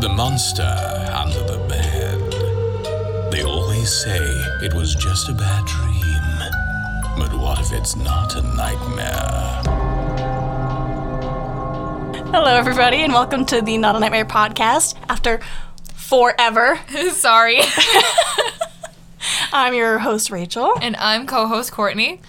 The monster under the bed. They always say it was just a bad dream. But what if it's not a nightmare? Hello, everybody, and welcome to the Not a Nightmare podcast. After forever, Sorry. I'm your host, Rachel, and I'm co host Courtney.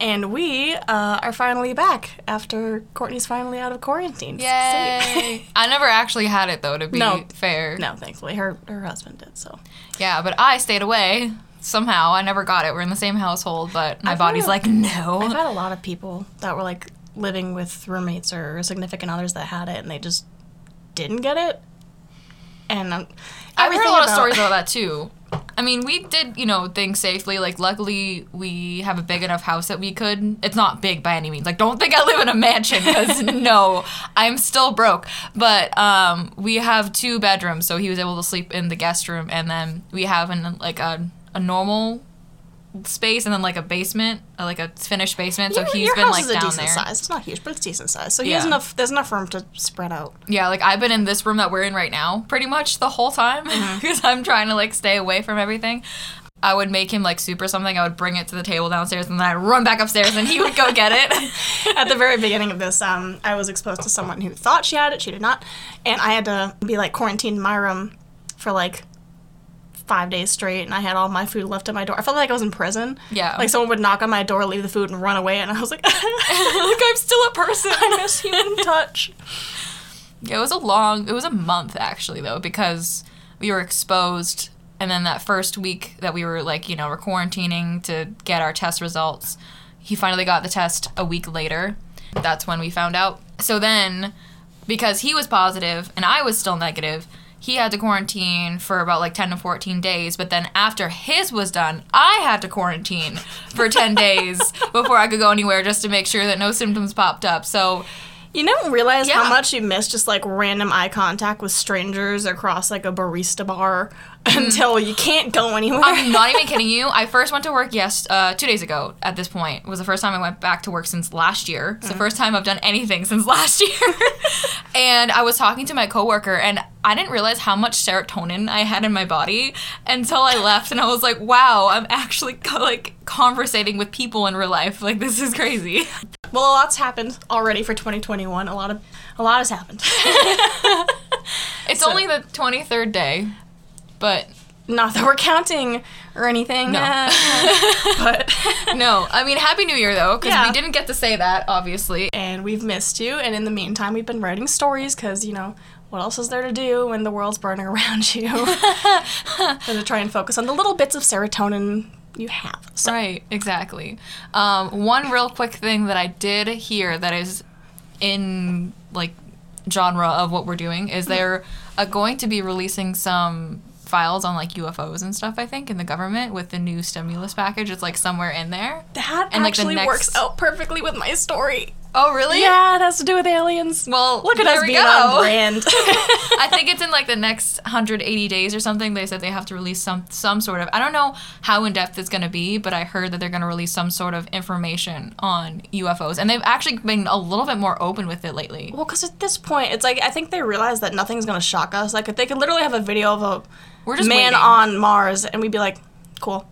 And we uh, are finally back after Courtney's finally out of quarantine. Yay. I never actually had it though, to be No. fair. no, thankfully, her her husband did. So Yeah, but I stayed away somehow. I never got it. We're in the same household, but my I've body's had- like, no. I've had a lot of people that were like living with roommates or significant others that had it, and they just didn't get it. And um, I've heard a lot of stories about that too. I mean, we did, you know, things safely. Like, luckily, we have a big enough house that we could. It's not big by any means. Like, don't think I live in a mansion because no, I'm still broke. But um, we have two bedrooms, so he was able to sleep in the guest room, and then we have an like a a normal space, and then like a basement, uh, like a finished basement. So Your- he's your been house like is a down decent there. size. It's not huge, but it's decent size. So he Yeah. has enough. There's enough room to spread out. Yeah, like I've been in this room that we're in right now pretty much the whole time Mm-hmm. because I'm trying to like stay away from everything. I would make him like soup or something. I would bring it to the table downstairs and then I'd run back upstairs and he would go get it. At the very beginning of this, um, I was exposed to someone who thought she had it. She did not, and I had to be like quarantined in my room for like five days straight, and I had all my food left at my door. I felt like I was in prison. Yeah. Like someone would knock on my door, leave the food, and run away, and I was like, like I'm still a person. I miss human touch. Yeah, it was a long, it was a month actually though because we were exposed and then that first week that we were like, you know, we're quarantining to get our test results. He finally got the test a week later. That's when we found out. So then because he was positive and I was still negative, he had to quarantine for about like 10 to 14 days, but then after his was done, I had to quarantine for 10 days before I could go anywhere just to make sure that no symptoms popped up. So You don't realize how much you miss just like random eye contact with strangers across like a barista bar until you can't go anywhere. I'm not even kidding you. I first went to work yes, uh, two days ago. At this point, it was the first time I went back to work since last year. It's the first time I've done anything since last year. and I was talking to my coworker, and I didn't realize how much serotonin I had in my body until I left, and I was like, "Wow, I'm actually like conversating with people in real life. Like this is crazy." well, a lot's happened already for 2021. A lot of a lot has happened. It's So- only the 23rd day, but Not that we're counting or anything. No. uh, but no. I mean, Happy New Year though, because Yeah. we didn't get to say that, obviously. and we've missed you. And in the meantime, we've been writing stories because you know what else is there to do when the world's burning around you? than to try and focus on the little bits of serotonin you have. So Right, exactly. Um, one real quick thing that I did hear that is in like genre of what we're doing is they're uh, going to be releasing some files on like UFOs and stuff. I think in the government with the new stimulus package. It's like somewhere in there. that And, like, the actually next- works out perfectly with my story. Oh, really? Yeah, it has to do with aliens. Well, Look at us being go. on brand. I think it's in like the next 180 days or something. They said they have to release some some sort of. I don't know how in depth it's going to be, but I heard that they're going to release some sort of information on UFOs, and they've actually been a little bit more open with it lately. Well, because at this point, it's like I think they realize that nothing's gonna shock us. Like they could literally have a video of a We're just man waiting. on Mars, and we'd be like, "Cool,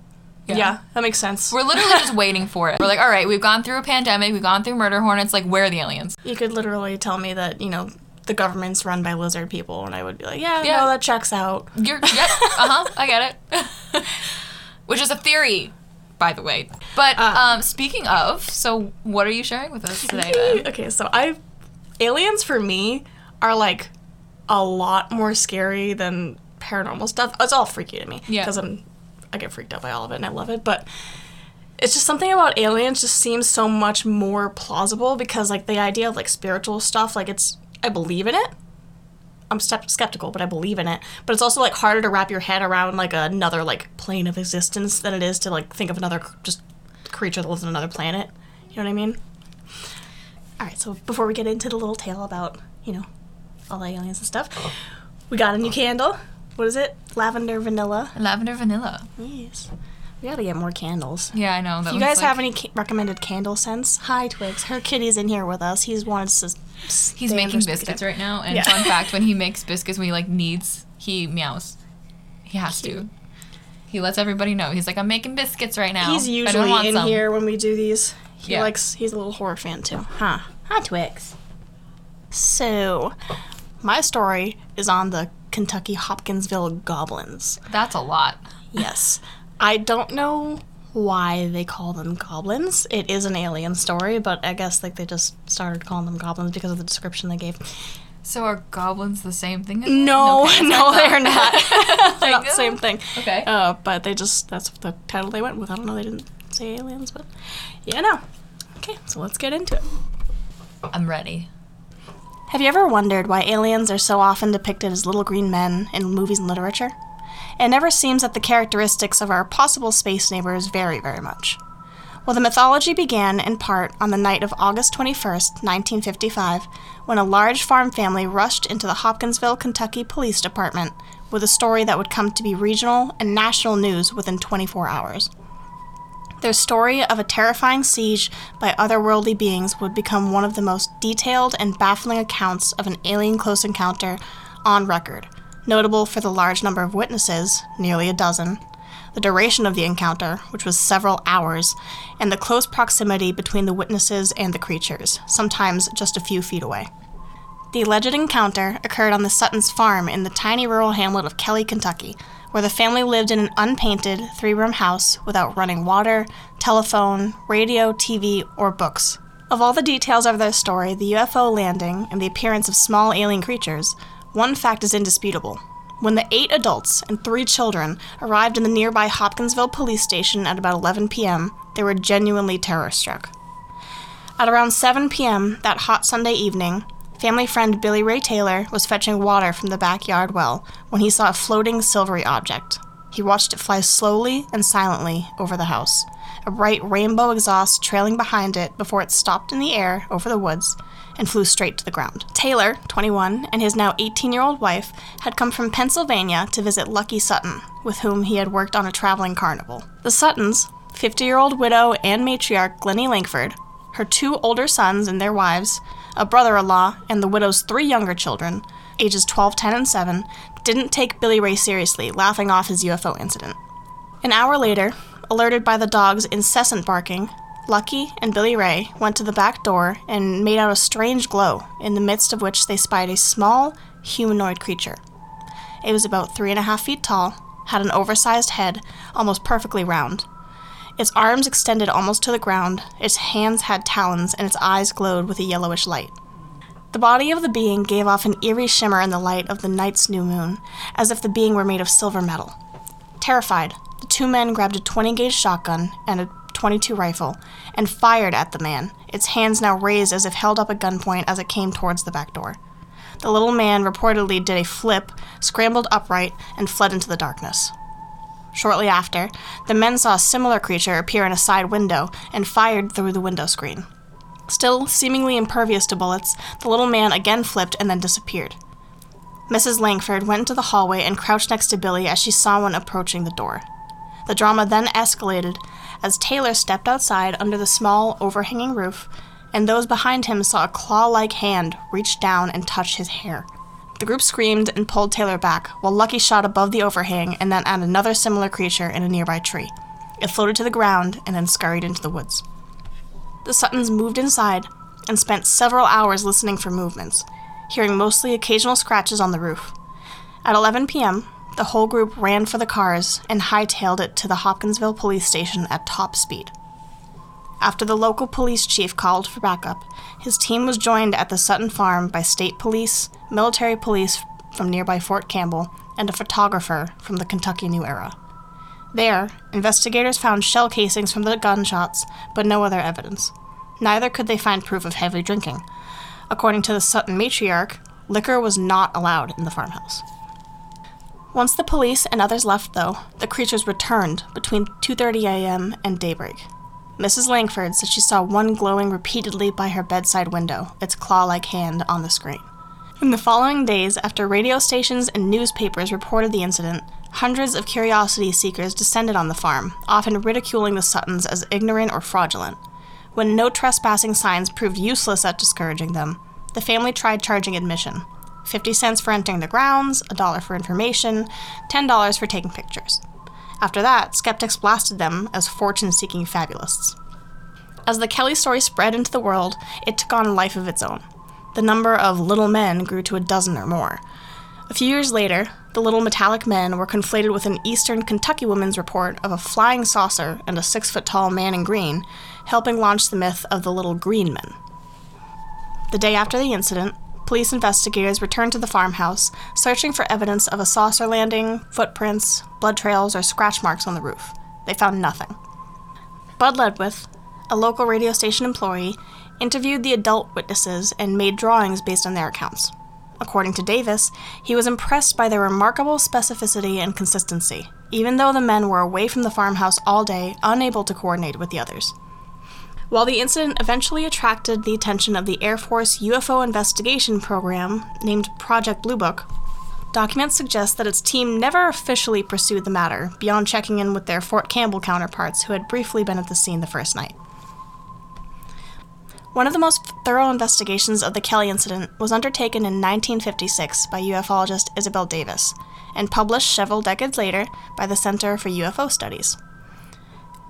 yeah, Yeah. that makes sense." We're literally just waiting for it. We're like, all right, we've gone through a pandemic, we've gone through murder hornets. Like, where are the aliens? you could literally tell me that you know the government's run by lizard people, and I would be like, "Yeah, Yeah. no, that checks out." You're, yep, uh huh, I get it. Which is a theory, by the way. But Um, um, speaking of, so what are you sharing with us today then? okay, so I, aliens for me are like a lot more scary than paranormal stuff. It's all freaky to me Yeah. because I'm I get freaked out by all of it and I love it, but it's just something about aliens just seems so much more plausible because like the idea of like spiritual stuff, like it's I believe in it. I'm skeptical, but I believe in it. But it's also like harder to wrap your head around like another like plane of existence than it is to like think of another just creature that lives on another planet. You know what I mean? All right, so before we get into the little tale about, you know, all the aliens and stuff, we got a new oh. candle. What is it? Lavender vanilla. Lavender vanilla. Yes. We gotta get more candles. Yeah, I know. That If you guys like- have any ca- recommended candle scents? Hi, Twix. Her kitty's in here with us. He's wanted to. He's making biscuits right now, and Yeah. fun fact: when he makes biscuits, when he like kneads, he meows. He has to. He lets everybody know. He's like, "I'm making biscuits right now." He's usually in some." here when we do these. He Yeah. likes. He's a little horror fan too. Huh? Hi, Twix. So, my story is on the Kentucky Hopkinsville Goblins. That's a lot. Yes. I don't know why they call them goblins. It is an alien story, but I guess like they just started calling them goblins because of the description they gave. So are goblins the same thing? As No, no, they're not. they're not the same thing. Okay. Uh, but they just that's the title they went with. I don't know. They didn't say aliens, but yeah, no. Okay, so let's get into it. I'm ready. Have you ever wondered why aliens are so often depicted as little green men in movies and literature? It never seems that the characteristics of our possible space neighbors vary very much. Well, the mythology began in part on the night of August 21st, 1955, when a large farm family rushed into the Hopkinsville, Kentucky Police Department with a story that would come to be regional and national news within 24 hours. Their story of a terrifying siege by otherworldly beings would become one of the most detailed and baffling accounts of an alien close encounter on record, notable for the large number of witnesses, nearly a dozen, the duration of the encounter, which was several hours, and the close proximity between the witnesses and the creatures, sometimes just a few feet away. The alleged encounter occurred on the Sutton's farm in the tiny rural hamlet of Kelly, Kentucky, where the family lived in an unpainted three room house without running water, telephone, radio, TV, or books. Of all the details of their story, the UFO landing, and the appearance of small alien creatures, one fact is indisputable. When the eight adults and three children arrived in the nearby Hopkinsville police station at about 11 p.m., they were genuinely terror struck. At around 7 p.m. that hot Sunday evening, family friend Billy Ray Taylor was fetching water from the backyard well when he saw a floating silvery object. He watched it fly slowly and silently over the house, a bright rainbow exhaust trailing behind it before it stopped in the air over the woods and flew straight to the ground. Taylor, 21, and his now 18 year old wife had come from Pennsylvania to visit Lucky Sutton, with whom he had worked on a traveling carnival. The Suttons, 50 year old widow and matriarch Glennie Lankford, her two older sons and their wives, a brother in law, and the widow's three younger children, ages 12, 10, and 7, didn't take Billy Ray seriously, laughing off his UFO incident. An hour later, alerted by the dog's incessant barking, Lucky and Billy Ray went to the back door and made out a strange glow, in the midst of which they spied a small, humanoid creature. It was about three and a half feet tall, had an oversized head, almost perfectly round. Its arms extended almost to the ground, its hands had talons, and its eyes glowed with a yellowish light. The body of the being gave off an eerie shimmer in the light of the night's new moon, as if the being were made of silver metal. Terrified, the two men grabbed a 20 gauge shotgun and a 22 rifle and fired at the man, its hands now raised as if held up at gunpoint as it came towards the back door. The little man reportedly did a flip, scrambled upright, and fled into the darkness. Shortly after, the men saw a similar creature appear in a side window and fired through the window screen. Still seemingly impervious to bullets, the little man again flipped and then disappeared. Mrs. Lankford went into the hallway and crouched next to Billy as she saw one approaching the door. The drama then escalated as Taylor stepped outside under the small, overhanging roof, and those behind him saw a claw like hand reach down and touch his hair. The group screamed and pulled Taylor back, while Lucky shot above the overhang and then at another similar creature in a nearby tree. It floated to the ground and then scurried into the woods. The Suttons moved inside and spent several hours listening for movements, hearing mostly occasional scratches on the roof. At 11 p.m., the whole group ran for the cars and hightailed it to the Hopkinsville police station at top speed. After the local police chief called for backup, his team was joined at the Sutton farm by state police, military police from nearby Fort Campbell, and a photographer from the Kentucky New Era. There, investigators found shell casings from the gunshots, but no other evidence. Neither could they find proof of heavy drinking. According to the Sutton matriarch, liquor was not allowed in the farmhouse. Once the police and others left, though, the creatures returned between 2:30 a.m. and daybreak. Mrs. Lankford said she saw one glowing repeatedly by her bedside window, its claw-like hand on the screen. In the following days, after radio stations and newspapers reported the incident, hundreds of curiosity seekers descended on the farm, often ridiculing the Suttons as ignorant or fraudulent. When no trespassing signs proved useless at discouraging them, the family tried charging admission 50 cents for entering the grounds, a dollar for information, $10 for taking pictures. After that, skeptics blasted them as fortune seeking fabulists. As the Kelly story spread into the world, it took on a life of its own. The number of little men grew to a dozen or more. A few years later, the little metallic men were conflated with an eastern Kentucky woman's report of a flying saucer and a six foot tall man in green, helping launch the myth of the little green men. The day after the incident, police investigators returned to the farmhouse, searching for evidence of a saucer landing, footprints, blood trails, or scratch marks on the roof. They found nothing. Bud Ledwith, a local radio station employee, interviewed the adult witnesses and made drawings based on their accounts. According to Davis, he was impressed by their remarkable specificity and consistency, even though the men were away from the farmhouse all day, unable to coordinate with the others. While the incident eventually attracted the attention of the Air Force UFO investigation program named Project Blue Book, documents suggest that its team never officially pursued the matter beyond checking in with their Fort Campbell counterparts who had briefly been at the scene the first night. One of the most thorough investigations of the Kelly incident was undertaken in 1956 by ufologist Isabel Davis and published several decades later by the Center for UFO Studies.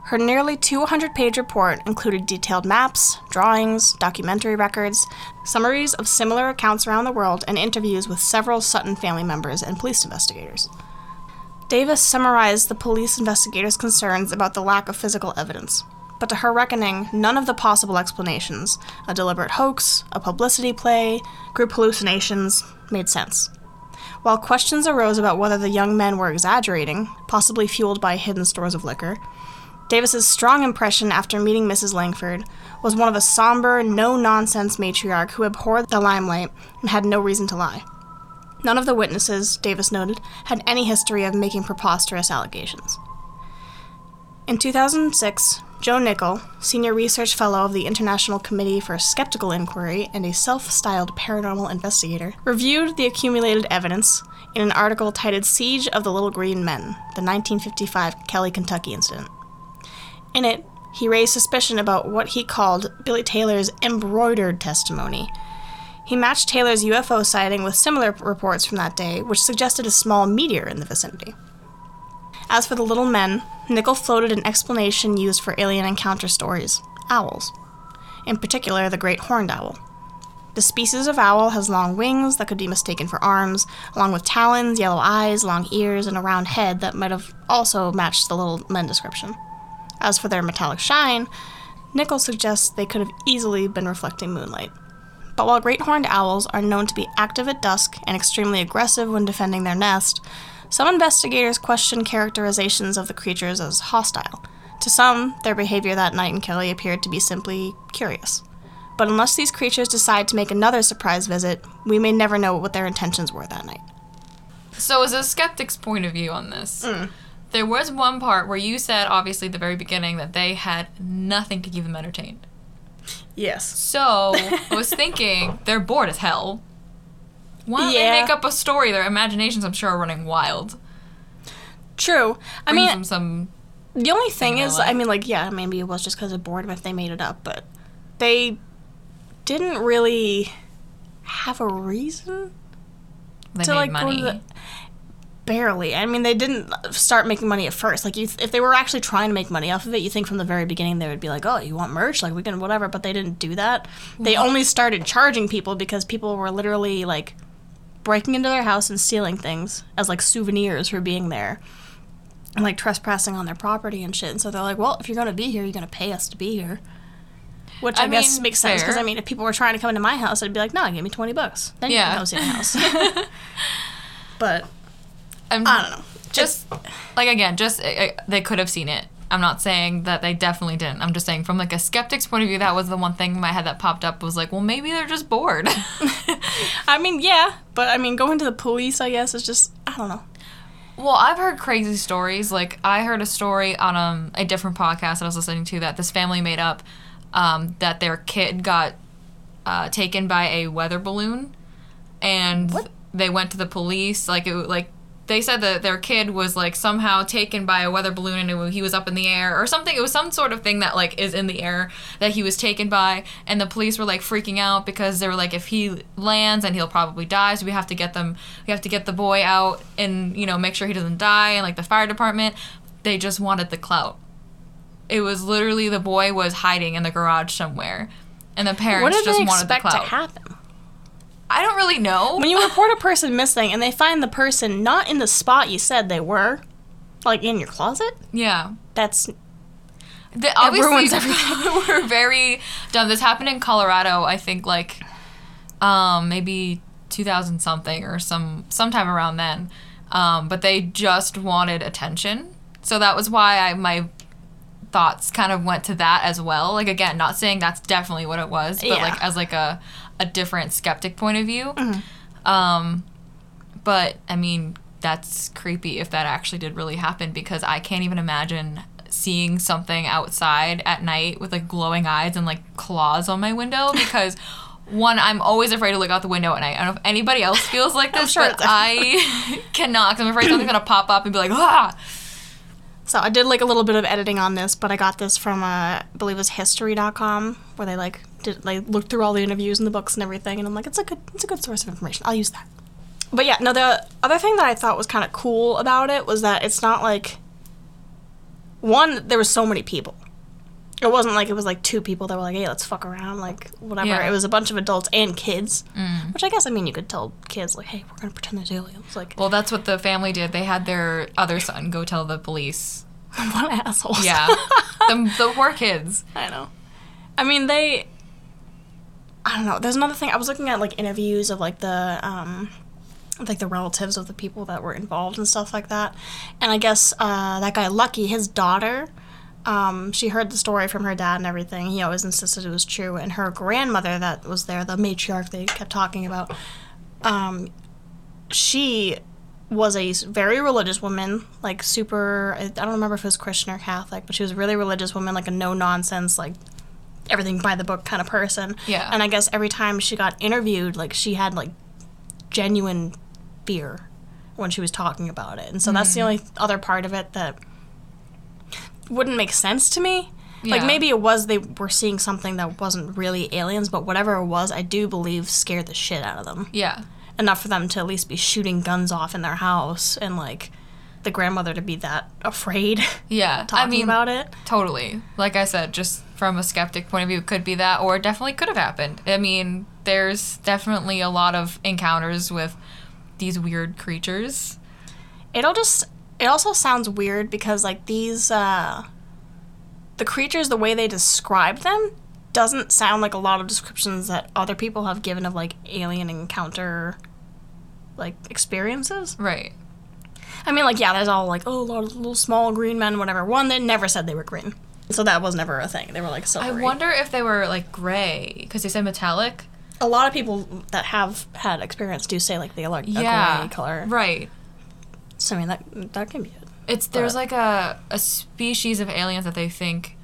Her nearly 200 page report included detailed maps, drawings, documentary records, summaries of similar accounts around the world, and interviews with several Sutton family members and police investigators. Davis summarized the police investigators' concerns about the lack of physical evidence, but to her reckoning, none of the possible explanations a deliberate hoax, a publicity play, group hallucinations made sense. While questions arose about whether the young men were exaggerating, possibly fueled by hidden stores of liquor, Davis's strong impression after meeting Mrs. Lankford was one of a somber, no nonsense matriarch who abhorred the limelight and had no reason to lie. None of the witnesses, Davis noted, had any history of making preposterous allegations. In 2006, Joe Nickell, Senior Research Fellow of the International Committee for Skeptical Inquiry and a self styled paranormal investigator, reviewed the accumulated evidence in an article titled Siege of the Little Green Men, the 1955 Kelly, Kentucky incident. In it, he raised suspicion about what he called Billy Taylor's embroidered testimony. He matched Taylor's UFO sighting with similar reports from that day, which suggested a small meteor in the vicinity. As for the little men, Nickell floated an explanation used for alien encounter stories owls. In particular, the great horned owl. The species of owl has long wings that could be mistaken for arms, along with talons, yellow eyes, long ears, and a round head that might have also matched the little men description. As for their metallic shine, Nickell suggests they could have easily been reflecting moonlight. But while great horned owls are known to be active at dusk and extremely aggressive when defending their nest, some investigators question characterizations of the creatures as hostile. To some, their behavior that night in Kelly appeared to be simply curious. But unless these creatures decide to make another surprise visit, we may never know what their intentions were that night. So, as a skeptic's point of view on this, mm. There was one part where you said, obviously, at the very beginning, that they had nothing to keep them entertained. Yes. So, I was thinking, they're bored as hell. Why don't Yeah. they make up a story? Their imaginations, I'm sure, are running wild. True. I Brings mean, some. The only thing in is, I mean, like, yeah, maybe it was just because of boredom if they made it up, but they didn't really have a reason They to made like money. go to the. Barely. I mean, they didn't start making money at first. Like, you th- if they were actually trying to make money off of it, you think from the very beginning they would be like, "Oh, you want merch? Like, we can whatever." But they didn't do that. They only started charging people because people were literally like breaking into their house and stealing things as like souvenirs for being there and like trespassing on their property and shit. And so they're like, well, if you're gonna be here, you're gonna pay us to be here. Which I, I guess mean, makes sense because I mean, if people were trying to come into my house, I'd be like, no, give me twenty bucks. Then Yeah. you can come see my house. but I'm, I don't know. Just like again, just uh, uh, they could have seen it. I'm not saying that they definitely didn't. I'm just saying from like a skeptic's point of view, that was the one thing in my head that popped up was like, well, maybe they're just bored. I mean, yeah, but I mean, going to the police, I guess, is just I don't know. Well, I've heard crazy stories. Like I heard a story on um, a different podcast that I was listening to that this family made up um, that their kid got uh, taken by a weather balloon, and What? they went to the police. Like it like they said that their kid was like somehow taken by a weather balloon and he was up in the air or something. It was some sort of thing that like is in the air that he was taken by, and the police were like freaking out because they were like, if he lands and he'll probably die, so we have to get them, we have to get the boy out and you know make sure he doesn't die. And like the fire department, they just wanted the clout. It was literally the boy was hiding in the garage somewhere, and the parents What did just they wanted expect to clout. happen? I don't really know. When you report a person missing and they find the person not in the spot you said they were, like in your closet, yeah. that's The, obviously, ruins everything. we're very dumb. This happened in Colorado, I think, like, um, maybe 2000 something or some sometime around then. Um, but they just wanted attention, so that was why I my thoughts kind of went to that as well. Like again, not saying that's definitely what it was, but Yeah. like as like a a different skeptic point of view. Um, but I mean, that's creepy if that actually did really happen because I can't even imagine seeing something outside at night with like glowing eyes and like claws on my window because one, I'm always afraid to look out the window at night. I don't know if anybody else feels like this, sure but I cannot. Cause I'm afraid something's gonna pop up and be like, ah. So I did like a little bit of editing on this, but I got this from uh, I believe it was history.com where they like did like looked through all the interviews and the books and everything and I'm like it's a good it's a good source of information. I'll use that. But yeah, no the other thing that I thought was kind of cool about it was that it's not like one there was so many people. It wasn't like it was like two people that were like, "Hey, let's fuck around," like whatever. Yeah. It was a bunch of adults and kids, which I guess I mean you could tell kids like, "Hey, we're gonna pretend there's aliens." Like, Well, that's what the family did. They had their other son go tell the police. what assholes? Yeah, the, the poor kids. I know. I mean, they. I don't know. There's another thing. I was looking at like interviews of like the um, like the relatives of the people that were involved and stuff like that. And I guess uh, that guy Lucky, his daughter, um, she heard the story from her dad and everything. He always insisted it was true. And her grandmother that was there, the matriarch they kept talking about, um, she was a very religious woman, like super. I don't remember if it was Christian or Catholic, but she was a really religious woman, like a no nonsense, like everything by the book kind of person. Yeah. And I guess every time she got interviewed, like she had like genuine fear when she was talking about it, and so that's the Mm. only other part of it that wouldn't make sense to me. Like maybe it was they were seeing something that wasn't really aliens, but whatever it was, I do believe scared the shit out of them Yeah. enough for them to at least be shooting guns off in their house and like the grandmother to be that afraid Yeah. talking I mean, about it. Totally. Like I said, just from a skeptic point of view, it could be that, or it definitely could have happened. I mean, there's definitely a lot of encounters with these weird creatures. It'll just it also sounds weird because like these uh the creatures the way they describe them doesn't sound like a lot of descriptions that other people have given of like alien encounter like experiences. Right. I mean like yeah, there's all like oh a little small green men whatever. One that never said they were green. So that was never a thing. They were like so. I wonder if they were like gray because they said metallic. a lot of people that have had experience do say like they like a yeah. gray color. Right. So I mean that that can be it. It's there's But- like a a species of aliens that they think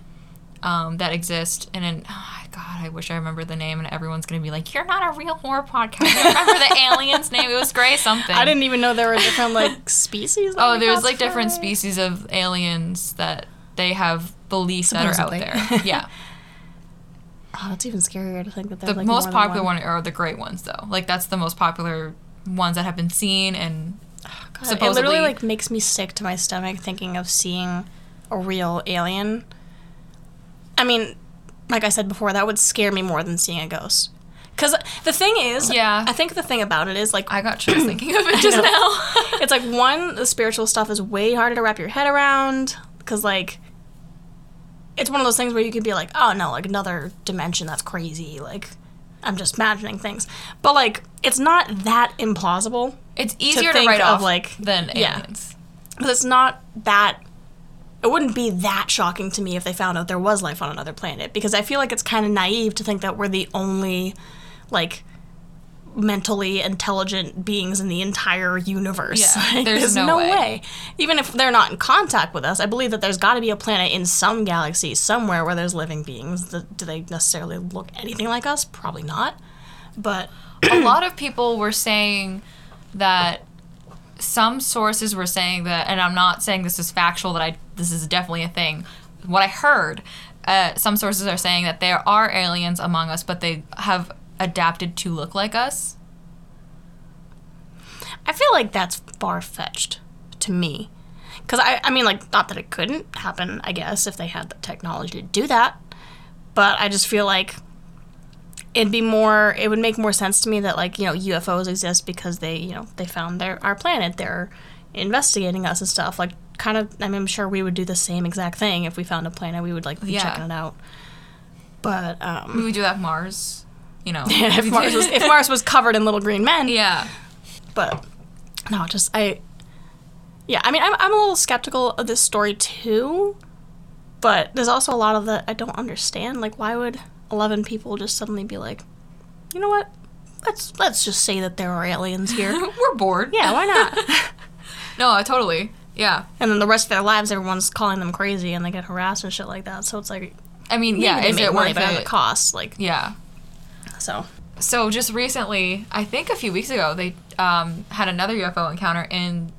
um, that exist, and then oh, God, I wish I remember the name, and everyone's gonna be like, "You're not a real horror podcast. I remember the alien's name. It was Gray something." I didn't even know there were different like species. that Oh, we there's like different species of aliens that they have beliefs that are out there. Yeah, Oh, that's even scarier to think that the like the most popular one. one are the gray ones, though. Like that's the most popular ones that have been seen, and Oh, God, it literally like makes me sick to my stomach thinking of seeing a real alien. I mean, like I said before, that would scare me more than seeing a ghost. Because the thing is, Yeah. I think the thing about it is like I got chills thinking of it just now. it's like one the spiritual stuff is way harder to wrap your head around because like it's one of those things where you could be like oh no like another dimension that's crazy like i'm just imagining things but like it's not that implausible it's easier to, think write of, off like- than yeah. aliens. but it's not that it wouldn't be that shocking to me if they found out there was life on another planet because i feel like it's kind of naive to think that we're the only like mentally intelligent beings in the entire universe Yeah, Like, there's no way. even if they're not in contact with us i believe that there's got to be a planet in some galaxy somewhere where there's living beings do they necessarily look anything like us probably not but a lot of people were saying that some sources were saying that, and I'm not saying this is factual that I this is definitely a thing. What I heard, uh, some sources are saying that there are aliens among us, but they have adapted to look like us. I feel like that's far fetched to me. Because I, I mean, like, not that it couldn't happen, I guess, if they had the technology to do that. But I just feel like it'd be more, it would make more sense to me that, like, you know, UFOs exist because they, you know, they found their, our planet. They're investigating us and stuff. Like, kind of, I mean, I'm sure we would do the same exact thing if we found a planet. We would, like, be Yeah. checking it out. But, um, We would do that Mars, you know. if, Mars was, if Mars was covered in little green men, yeah. but no, just I. Yeah, I mean, I'm I'm a little skeptical of this story too, but there's also a lot of that I don't understand. Like, why would eleven people just suddenly be like, you know what? Let's let's just say that there are aliens here. We're bored. yeah, why not? No, totally. Yeah. and then the rest of their lives, everyone's calling them crazy and they get harassed and shit like that. So it's like, I mean, yeah, is it worth but the it? cost? Like, Yeah. so So just recently, I think a few weeks ago, they um, had another UFO encounter in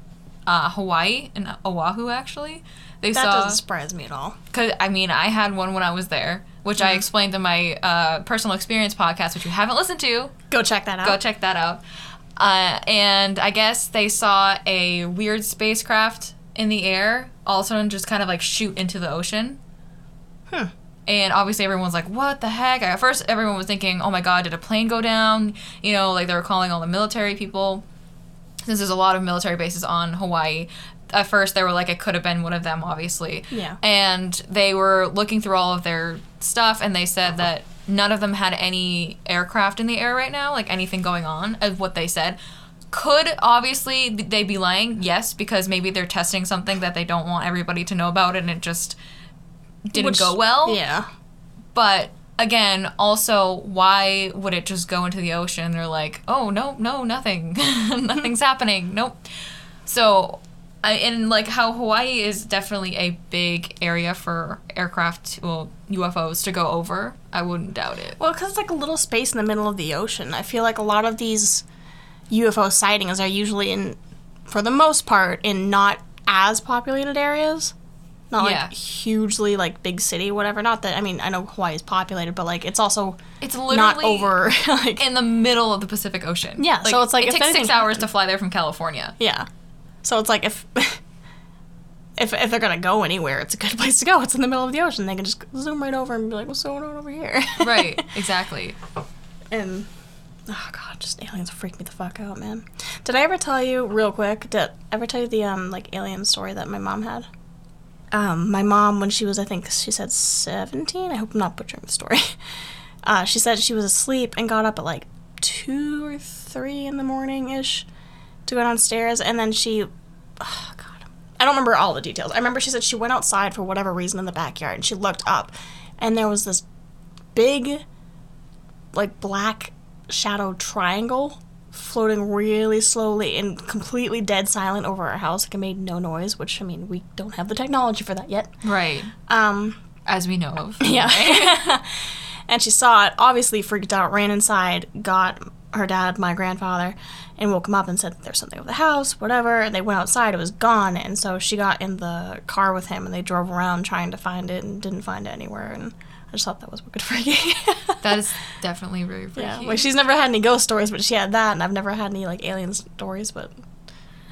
uh, Hawaii, in Oahu, actually. They that saw doesn't surprise me at all. Cause I mean, I had one when I was there, which Mm-hmm. I explained in my uh, personal experience podcast, which you haven't listened to. Go check that out. Go check that out. Uh, and I guess they saw a weird spacecraft in the air, all of a sudden just kind of like shoot into the ocean. Hmm. And obviously everyone's like, "What the heck?" At first, everyone was thinking, "Oh my God, did a plane go down?" You know, like they were calling all the military people since there's a lot of military bases on Hawaii. At first, they were like, it could have been one of them, obviously. Yeah. And they were looking through all of their stuff, and they said that none of them had any aircraft in the air right now, like anything going on, of what they said. Could obviously they be lying? Yes, because maybe they're testing something that they don't want everybody to know about, and it just didn't Which- go well. Yeah. But again, also, why would it just go into the ocean? They're like, oh no, no, nothing, nothing's happening. Nope. So, I, and like how Hawaii is definitely a big area for aircraft, well, UFOs to go over. I wouldn't doubt it. Well, because it's like a little space in the middle of the ocean. I feel like a lot of these UFO sightings are usually in, for the most part, in not as populated areas. Not Yeah. like hugely like big city, whatever. Not that I mean I know Hawaii is populated, but like it's also It's literally not over like in the middle of the Pacific Ocean. Yeah, so it's like it if takes six hours to fly there from California. yeah. So it's like if if if they're gonna go anywhere, it's a good place to go. It's in the middle of the ocean. They can just zoom right over and be like, "What's going on over here?" Right. exactly. And oh god, just aliens freak me the fuck out, man. Did I ever tell you real quick? Did I ever tell you the um like alien story that my mom had? Um, my mom when she was I think she said seventeen. I hope I'm not butchering the story. Uh, she said she was asleep and got up at like two or three in the morning ish to go downstairs, and then she, oh god, I don't remember all the details. I remember she said she went outside for whatever reason in the backyard, and she looked up, and there was this big like black shadow triangle floating really slowly and completely dead silent over our house. Like it made no noise, which I mean we don't have the technology for that yet. Right. Um, As we know of. yeah. and she saw it, obviously freaked out, ran inside, got her dad, my grandfather, and woke him up and said there's something over the house, whatever. And they went outside, it was gone. And so she got in the car with him and they drove around trying to find it and didn't find it anywhere. And I just thought that was wicked freaky. That is definitely very freaky. yeah, like she's never had any ghost stories, but she had that, and I've never had any like alien stories. But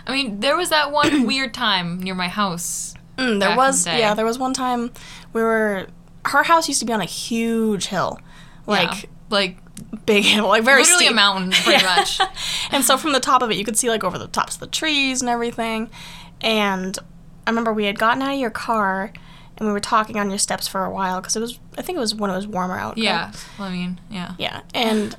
I mean, there was that one weird time near my house. Mm, there was the yeah, there was one time we were her house used to be on a huge hill, like Yeah. like big hill, like very literally steep. a mountain, pretty Yeah. much. and so from the top of it, you could see like over the tops of the trees and everything. And I remember we had gotten out of your car and we were talking on your steps for a while because it was I think it was when it was warmer out. right? Yeah. Well, I mean, yeah. Yeah, and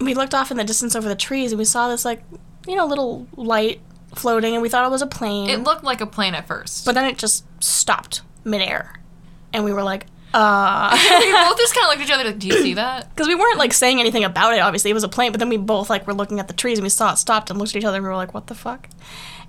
we looked off in the distance over the trees and we saw this like you know little light floating and we thought it was a plane. It looked like a plane at first. but then it just stopped midair, and we were like, uh, we both just kind of looked at each other like, do you see that? because we weren't like saying anything about it. Obviously, it was a plane, but then we both like were looking at the trees and we saw it stopped and looked at each other and we were like, what the fuck?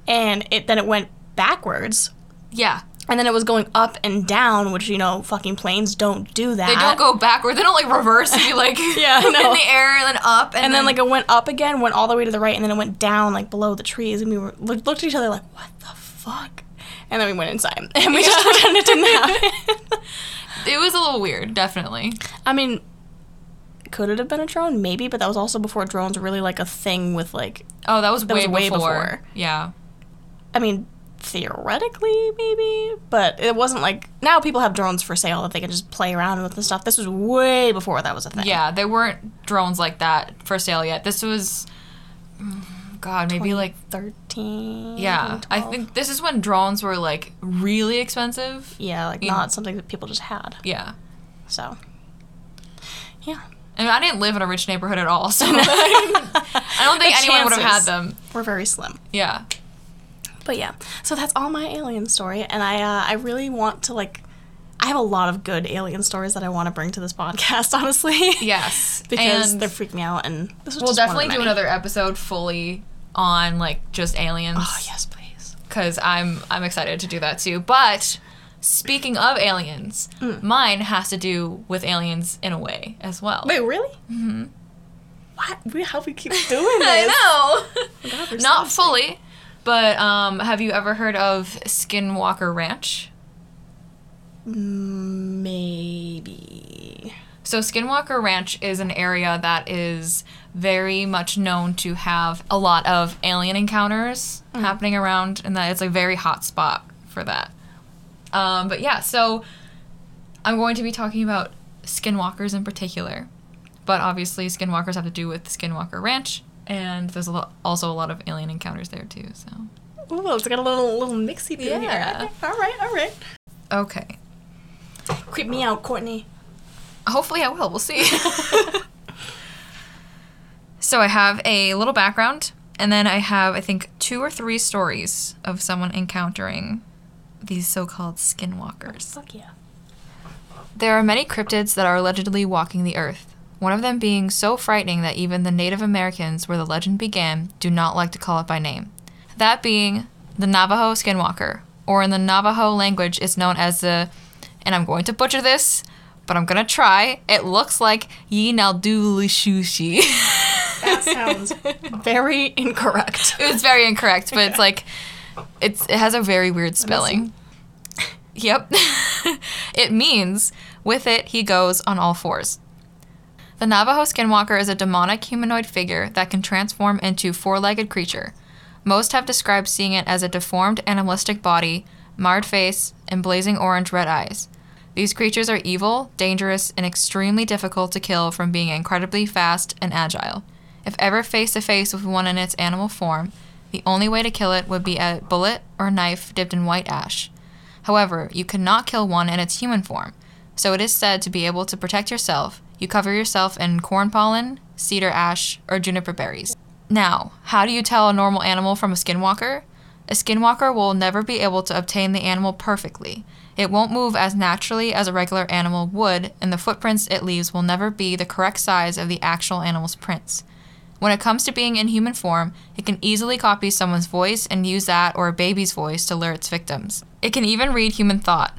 And it then it went backwards Yeah. and then it was going up and down, which you know, fucking planes don't do that. They don't go backward. They don't like reverse and be like Yeah, know. in the air and then up and, And then like it went up again, went all the way to the right, and then it went down like below the trees, and we were looked, looked at each other like, "What the fuck?" And then we went inside, and we just pretended it didn't happen. It was a little weird, definitely. I mean, could it have been a drone? Maybe, but that was also before drones were really like a thing with like. Oh, that was That way, was way before. before. Yeah. I mean, theoretically, maybe, but it wasn't like now people have drones for sale that they can just play around with and stuff. This was way before that was a thing. Yeah, there weren't drones like that for sale yet. This was mm, God, maybe like thirteen. yeah. I think this is when drones were like really expensive. Yeah, like Yeah. not something that people just had. Yeah. So. Yeah, I mean, I didn't live in a rich neighborhood at all, so I don't think The anyone would have had them. we're very slim. Yeah. But yeah, so that's all my alien story, and I uh, I really want to like. I have a lot of good alien stories that I want to bring to this podcast, honestly. Yes. because and they're freaking me out, and this was we'll just one of definitely do another episode fully on like just aliens. Oh yes, please. because I'm I'm excited to do that too. But speaking of aliens, Mm. mine has to do with aliens in a way as well. Wait, really? Mm-hmm. What? We, how we keep doing this? I know. God, Not so- fully, but um, have you ever heard of Skinwalker Ranch? Maybe. So Skinwalker Ranch is an area that is very much known to have a lot of alien encounters happening around, and that it's a very hot spot for that. Um, but yeah, so I'm going to be talking about skinwalkers in particular, but obviously skinwalkers have to do with Skinwalker Ranch, and there's a lo- also a lot of alien encounters there too. So Ooh, it's got a little little mixy thing Yeah. here. Okay, All right, all right. okay, Creep me out, Courtney. hopefully I will. We'll see. so I have a little background, and then I have I think two or three stories of someone encountering these so-called skinwalkers. Fuck yeah. There are many cryptids that are allegedly walking the earth, one of them being so frightening that even the Native Americans, where the legend began, do not like to call it by name. That being the Navajo skinwalker, or in the Navajo language, it's known as the, and I'm going to butcher this, but I'm gonna try. It looks like Yinaldulishushi. That sounds very incorrect. it's very incorrect, but it's like, it's it has a very weird spelling. Yep. it means, with it, he goes on all fours. The Navajo Skinwalker is a demonic humanoid figure that can transform into four legged creature. Most have described seeing it as a deformed animalistic body, marred face, and blazing orange red eyes. These creatures are evil, dangerous, and extremely difficult to kill from being incredibly fast and agile. If ever face to face with one in its animal form, the only way to kill it would be a bullet or knife dipped in white ash. However, you cannot kill one in its human form, so it is said to be able to protect yourself. You cover yourself in corn pollen, cedar ash, or juniper berries. Now, how do you tell a normal animal from a skinwalker? A skinwalker will never be able to obtain the animal perfectly. It won't move as naturally as a regular animal would, and the footprints it leaves will never be the correct size of the actual animal's prints. When it comes to being in human form, it can easily copy someone's voice and use that or a baby's voice to lure its victims. It can even read human thought.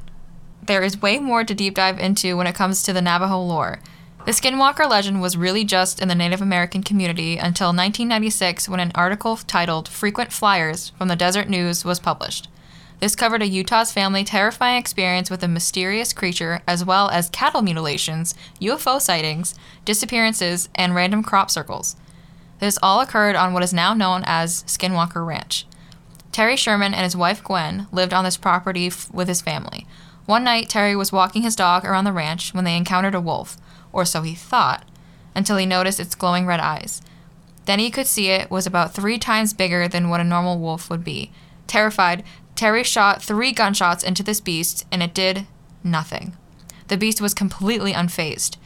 There is way more to deep dive into when it comes to the Navajo lore. The Skinwalker legend was really just in the Native American community until 1996 when an article titled Frequent Flyers from the Desert News was published. This covered a Utah's family terrifying experience with a mysterious creature, as well as cattle mutilations, UFO sightings, disappearances, and random crop circles. This all occurred on what is now known as Skinwalker Ranch. Terry Sherman and his wife Gwen lived on this property f- with his family. One night, Terry was walking his dog around the ranch when they encountered a wolf, or so he thought, until he noticed its glowing red eyes. Then he could see it was about three times bigger than what a normal wolf would be. Terrified, Terry shot three gunshots into this beast, and it did nothing. The beast was completely unfazed.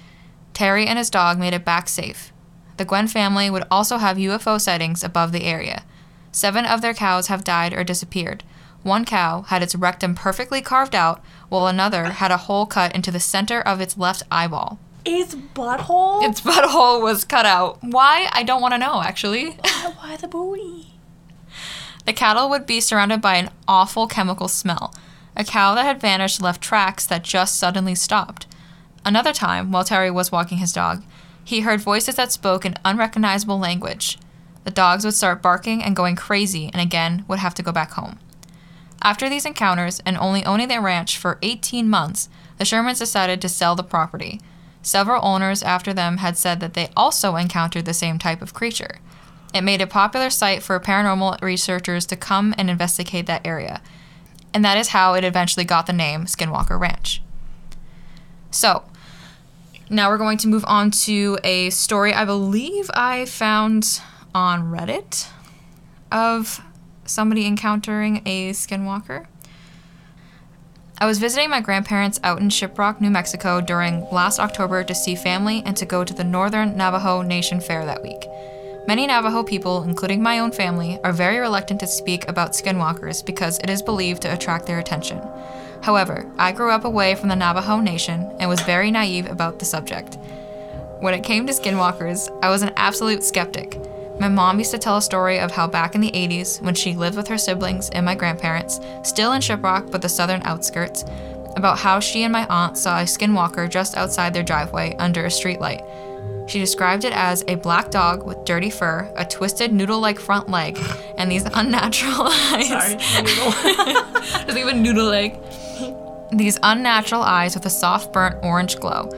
Terry and his dog made it back safe. The Gwen family would also have UFO sightings above the area. Seven of their cows have died or disappeared. One cow had its rectum perfectly carved out, while another had a hole cut into the center of its left eyeball. Its butthole? Its butthole was cut out. Why? I don't want to know, actually. Why the booty? The cattle would be surrounded by an awful chemical smell. A cow that had vanished left tracks that just suddenly stopped. Another time, while Terry was walking his dog, he heard voices that spoke an unrecognizable language. The dogs would start barking and going crazy, and again would have to go back home. After these encounters, and only owning their ranch for 18 months, the Shermans decided to sell the property. Several owners after them had said that they also encountered the same type of creature. It made a popular site for paranormal researchers to come and investigate that area. And that is how it eventually got the name Skinwalker Ranch. So, now we're going to move on to a story I believe I found on Reddit of somebody encountering a skinwalker. I was visiting my grandparents out in Shiprock, New Mexico during last October to see family and to go to the Northern Navajo Nation Fair that week. Many Navajo people, including my own family, are very reluctant to speak about skinwalkers because it is believed to attract their attention. However, I grew up away from the Navajo Nation and was very naive about the subject. When it came to skinwalkers, I was an absolute skeptic. My mom used to tell a story of how back in the 80s, when she lived with her siblings and my grandparents, still in Shiprock but the southern outskirts, about how she and my aunt saw a skinwalker just outside their driveway under a streetlight. She described it as a black dog with dirty fur, a twisted noodle like front leg, and these unnatural eyes. Sorry, noodle. Doesn't even noodle leg. These unnatural eyes with a soft burnt orange glow.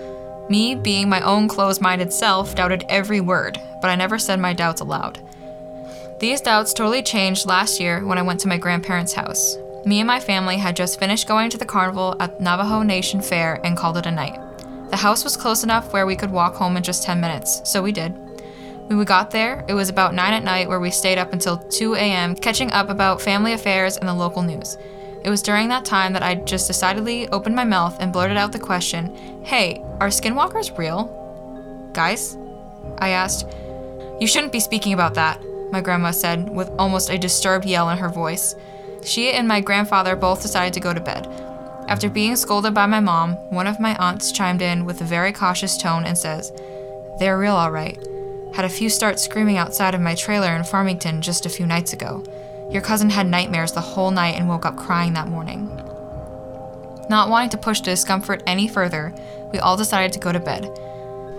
Me, being my own closed minded self, doubted every word, but I never said my doubts aloud. These doubts totally changed last year when I went to my grandparents' house. Me and my family had just finished going to the carnival at Navajo Nation Fair and called it a night. The house was close enough where we could walk home in just 10 minutes, so we did. When we got there, it was about 9 at night where we stayed up until 2 a.m. catching up about family affairs and the local news. It was during that time that I just decidedly opened my mouth and blurted out the question Hey, are skinwalkers real? Guys? I asked. You shouldn't be speaking about that, my grandma said with almost a disturbed yell in her voice. She and my grandfather both decided to go to bed. After being scolded by my mom, one of my aunts chimed in with a very cautious tone and says, They're real, all right. Had a few start screaming outside of my trailer in Farmington just a few nights ago. Your cousin had nightmares the whole night and woke up crying that morning. Not wanting to push the discomfort any further, we all decided to go to bed.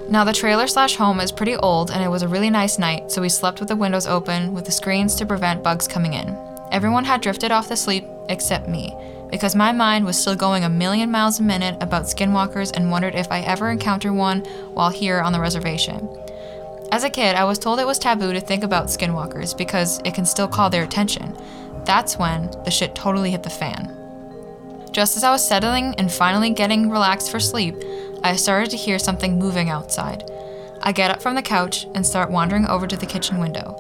Now, the trailer slash home is pretty old and it was a really nice night, so we slept with the windows open with the screens to prevent bugs coming in. Everyone had drifted off to sleep except me, because my mind was still going a million miles a minute about skinwalkers and wondered if I ever encounter one while here on the reservation. As a kid, I was told it was taboo to think about skinwalkers because it can still call their attention. That's when the shit totally hit the fan. Just as I was settling and finally getting relaxed for sleep, I started to hear something moving outside. I get up from the couch and start wandering over to the kitchen window.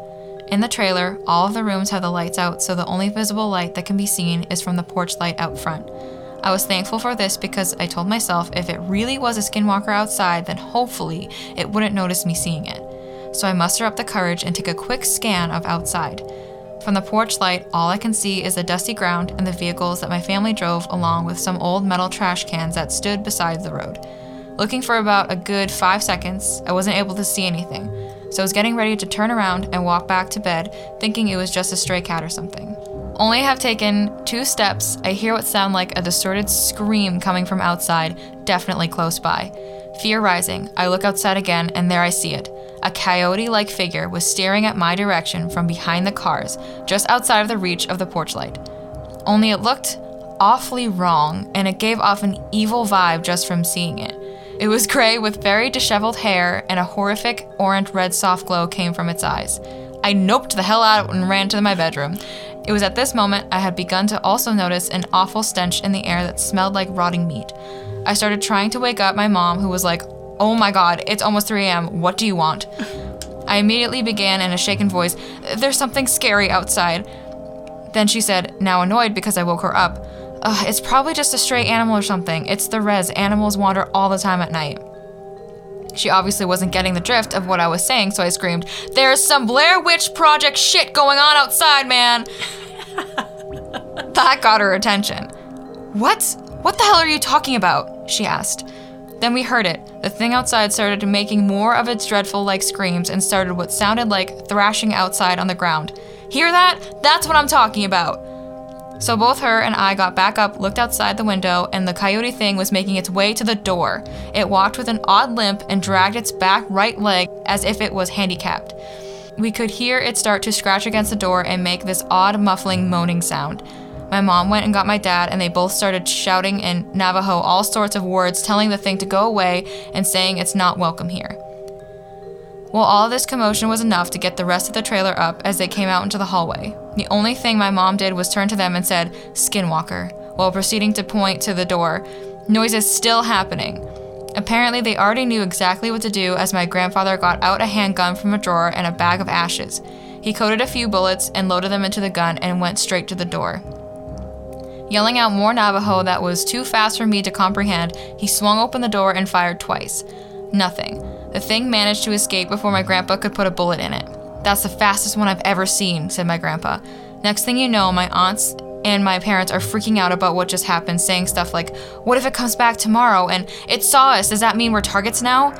In the trailer, all of the rooms have the lights out, so the only visible light that can be seen is from the porch light out front. I was thankful for this because I told myself if it really was a skinwalker outside, then hopefully it wouldn't notice me seeing it. So I muster up the courage and take a quick scan of outside. From the porch light, all I can see is the dusty ground and the vehicles that my family drove, along with some old metal trash cans that stood beside the road. Looking for about a good five seconds, I wasn't able to see anything, so I was getting ready to turn around and walk back to bed, thinking it was just a stray cat or something. Only have taken two steps, I hear what sound like a distorted scream coming from outside, definitely close by. Fear rising, I look outside again, and there I see it. A coyote like figure was staring at my direction from behind the cars, just outside of the reach of the porch light. Only it looked awfully wrong, and it gave off an evil vibe just from seeing it. It was gray with very disheveled hair, and a horrific orange red soft glow came from its eyes. I noped the hell out and ran to my bedroom. It was at this moment I had begun to also notice an awful stench in the air that smelled like rotting meat. I started trying to wake up my mom, who was like, Oh my god, it's almost 3 a.m. What do you want? I immediately began in a shaken voice, There's something scary outside. Then she said, now annoyed because I woke her up, Ugh, It's probably just a stray animal or something. It's the res. Animals wander all the time at night. She obviously wasn't getting the drift of what I was saying, so I screamed, There's some Blair Witch Project shit going on outside, man! that got her attention. What? What the hell are you talking about? She asked. Then we heard it. The thing outside started making more of its dreadful like screams and started what sounded like thrashing outside on the ground. Hear that? That's what I'm talking about. So both her and I got back up, looked outside the window, and the coyote thing was making its way to the door. It walked with an odd limp and dragged its back right leg as if it was handicapped. We could hear it start to scratch against the door and make this odd, muffling, moaning sound. My mom went and got my dad, and they both started shouting in Navajo all sorts of words, telling the thing to go away and saying it's not welcome here. Well, all this commotion was enough to get the rest of the trailer up as they came out into the hallway. The only thing my mom did was turn to them and said, Skinwalker, while proceeding to point to the door. Noises still happening. Apparently, they already knew exactly what to do as my grandfather got out a handgun from a drawer and a bag of ashes. He coated a few bullets and loaded them into the gun and went straight to the door. Yelling out more Navajo that was too fast for me to comprehend, he swung open the door and fired twice. Nothing. The thing managed to escape before my grandpa could put a bullet in it. That's the fastest one I've ever seen, said my grandpa. Next thing you know, my aunts and my parents are freaking out about what just happened, saying stuff like, What if it comes back tomorrow? And it saw us. Does that mean we're targets now?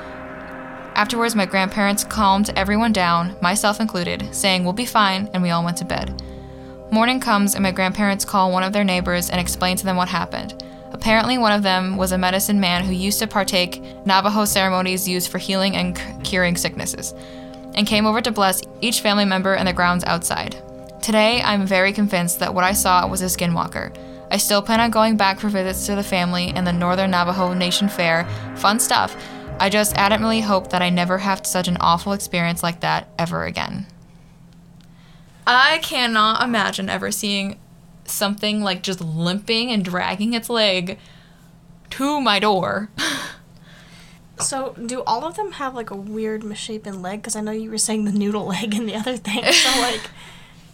Afterwards, my grandparents calmed everyone down, myself included, saying, We'll be fine, and we all went to bed. Morning comes, and my grandparents call one of their neighbors and explain to them what happened. Apparently, one of them was a medicine man who used to partake Navajo ceremonies used for healing and c- curing sicknesses, and came over to bless each family member and the grounds outside. Today, I'm very convinced that what I saw was a skinwalker. I still plan on going back for visits to the family and the Northern Navajo Nation Fair. Fun stuff. I just adamantly hope that I never have such an awful experience like that ever again. I cannot imagine ever seeing something like just limping and dragging its leg to my door. So, do all of them have like a weird misshapen leg? Because I know you were saying the noodle leg and the other thing. So, like,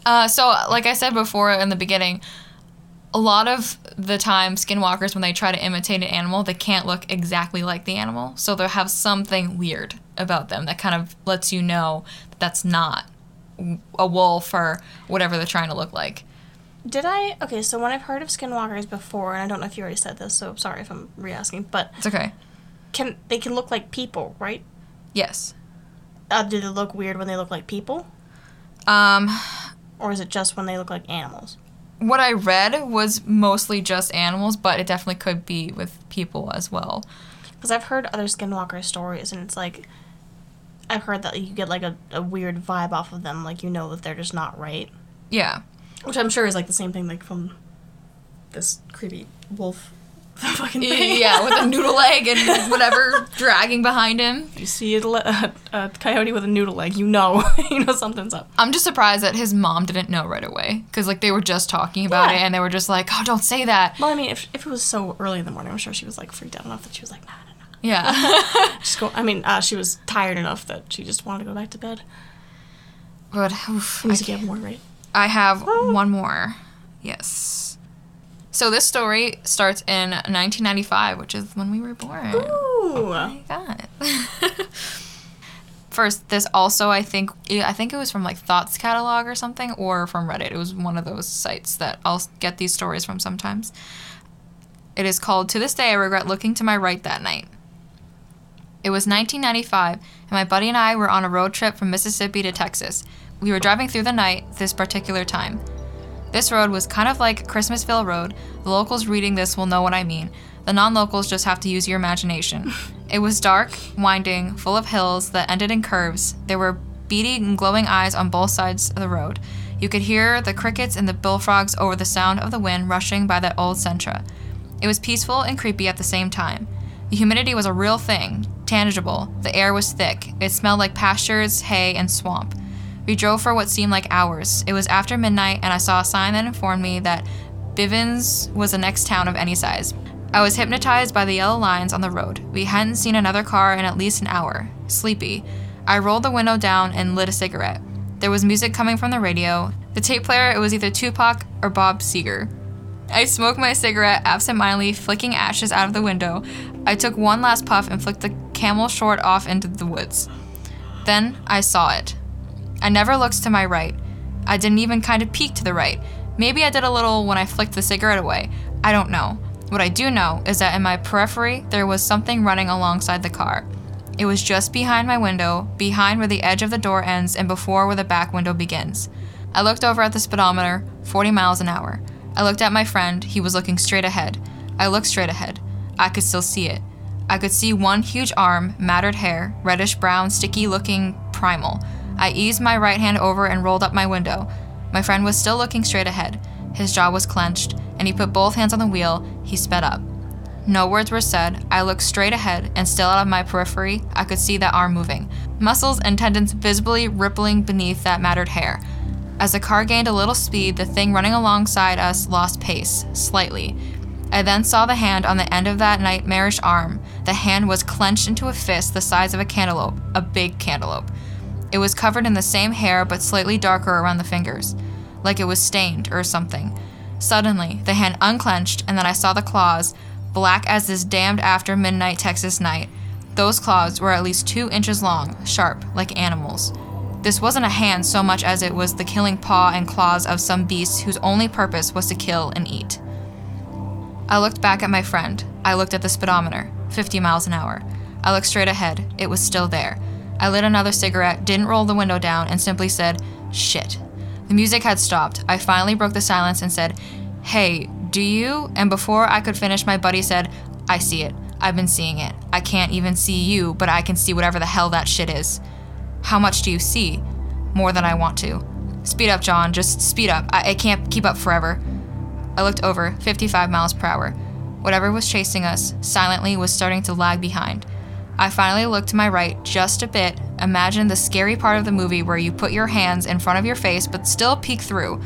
Uh, so, like I said before in the beginning, a lot of the time, skinwalkers, when they try to imitate an animal, they can't look exactly like the animal. So, they'll have something weird about them that kind of lets you know that that's not a wolf or whatever they're trying to look like. did I? Okay, so when I've heard of skinwalkers before, and I don't know if you already said this, so sorry if I'm re asking, but It's okay. can they can look like people, right? Yes. Uh, do they look weird when they look like people? Um, Or is it just when they look like animals? what I read was mostly just animals, but it definitely could be with people as well. Because I've heard other skinwalker stories, and it's like, I've heard that you get like a, a weird vibe off of them, like you know that they're just not right. Yeah. Which I'm sure is like the same thing, like from this creepy wolf fucking thing. Yeah, with a noodle leg and whatever dragging behind him. you see a, a, a coyote with a noodle leg, you know, you know something's up. I'm just surprised that his mom didn't know right away because like they were just talking about Yeah. it and they were just like, "Oh, don't say that." Well, I mean, if, if it was so early in the morning, I'm sure she was like freaked out enough that she was like, nah. Yeah. Just go. I mean, uh, she was tired enough that she just wanted to go back to bed. but oof, I, get more right. I have one more. Yes. So this story starts in 1995, which is when we were born. Ooh. I got it. First, this also I think I think it was from like Thoughts catalog or something, or from Reddit. It was one of those sites that I'll get these stories from sometimes. It is called "To This Day I Regret Looking to My Right That Night." It was 1995, and my buddy and I were on a road trip from Mississippi to Texas. We were driving through the night this particular time. This road was kind of like Christmasville Road. The locals reading this will know what I mean. The non locals just have to use your imagination. it was dark, winding, full of hills that ended in curves. There were beady and glowing eyes on both sides of the road. You could hear the crickets and the bullfrogs over the sound of the wind rushing by that old Sentra. It was peaceful and creepy at the same time. The humidity was a real thing, tangible. The air was thick. It smelled like pastures, hay, and swamp. We drove for what seemed like hours. It was after midnight, and I saw a sign that informed me that Bivins was the next town of any size. I was hypnotized by the yellow lines on the road. We hadn't seen another car in at least an hour. Sleepy. I rolled the window down and lit a cigarette. There was music coming from the radio. The tape player, it was either Tupac or Bob Seger. I smoked my cigarette absentmindedly, flicking ashes out of the window. I took one last puff and flicked the camel short off into the woods. Then I saw it. I never looked to my right. I didn't even kind of peek to the right. Maybe I did a little when I flicked the cigarette away. I don't know. What I do know is that in my periphery, there was something running alongside the car. It was just behind my window, behind where the edge of the door ends and before where the back window begins. I looked over at the speedometer, 40 miles an hour. I looked at my friend. He was looking straight ahead. I looked straight ahead. I could still see it. I could see one huge arm, matted hair, reddish brown, sticky looking primal. I eased my right hand over and rolled up my window. My friend was still looking straight ahead. His jaw was clenched, and he put both hands on the wheel. He sped up. No words were said. I looked straight ahead, and still out of my periphery, I could see that arm moving, muscles and tendons visibly rippling beneath that matted hair. As the car gained a little speed, the thing running alongside us lost pace, slightly. I then saw the hand on the end of that nightmarish arm. The hand was clenched into a fist the size of a cantaloupe, a big cantaloupe. It was covered in the same hair but slightly darker around the fingers, like it was stained or something. Suddenly, the hand unclenched, and then I saw the claws, black as this damned after midnight Texas night. Those claws were at least two inches long, sharp, like animals. This wasn't a hand so much as it was the killing paw and claws of some beast whose only purpose was to kill and eat. I looked back at my friend. I looked at the speedometer 50 miles an hour. I looked straight ahead. It was still there. I lit another cigarette, didn't roll the window down, and simply said, Shit. The music had stopped. I finally broke the silence and said, Hey, do you? And before I could finish, my buddy said, I see it. I've been seeing it. I can't even see you, but I can see whatever the hell that shit is. How much do you see? More than I want to. Speed up, John. Just speed up. I, I can't keep up forever. I looked over, 55 miles per hour. Whatever was chasing us, silently, was starting to lag behind. I finally looked to my right just a bit. Imagine the scary part of the movie where you put your hands in front of your face but still peek through.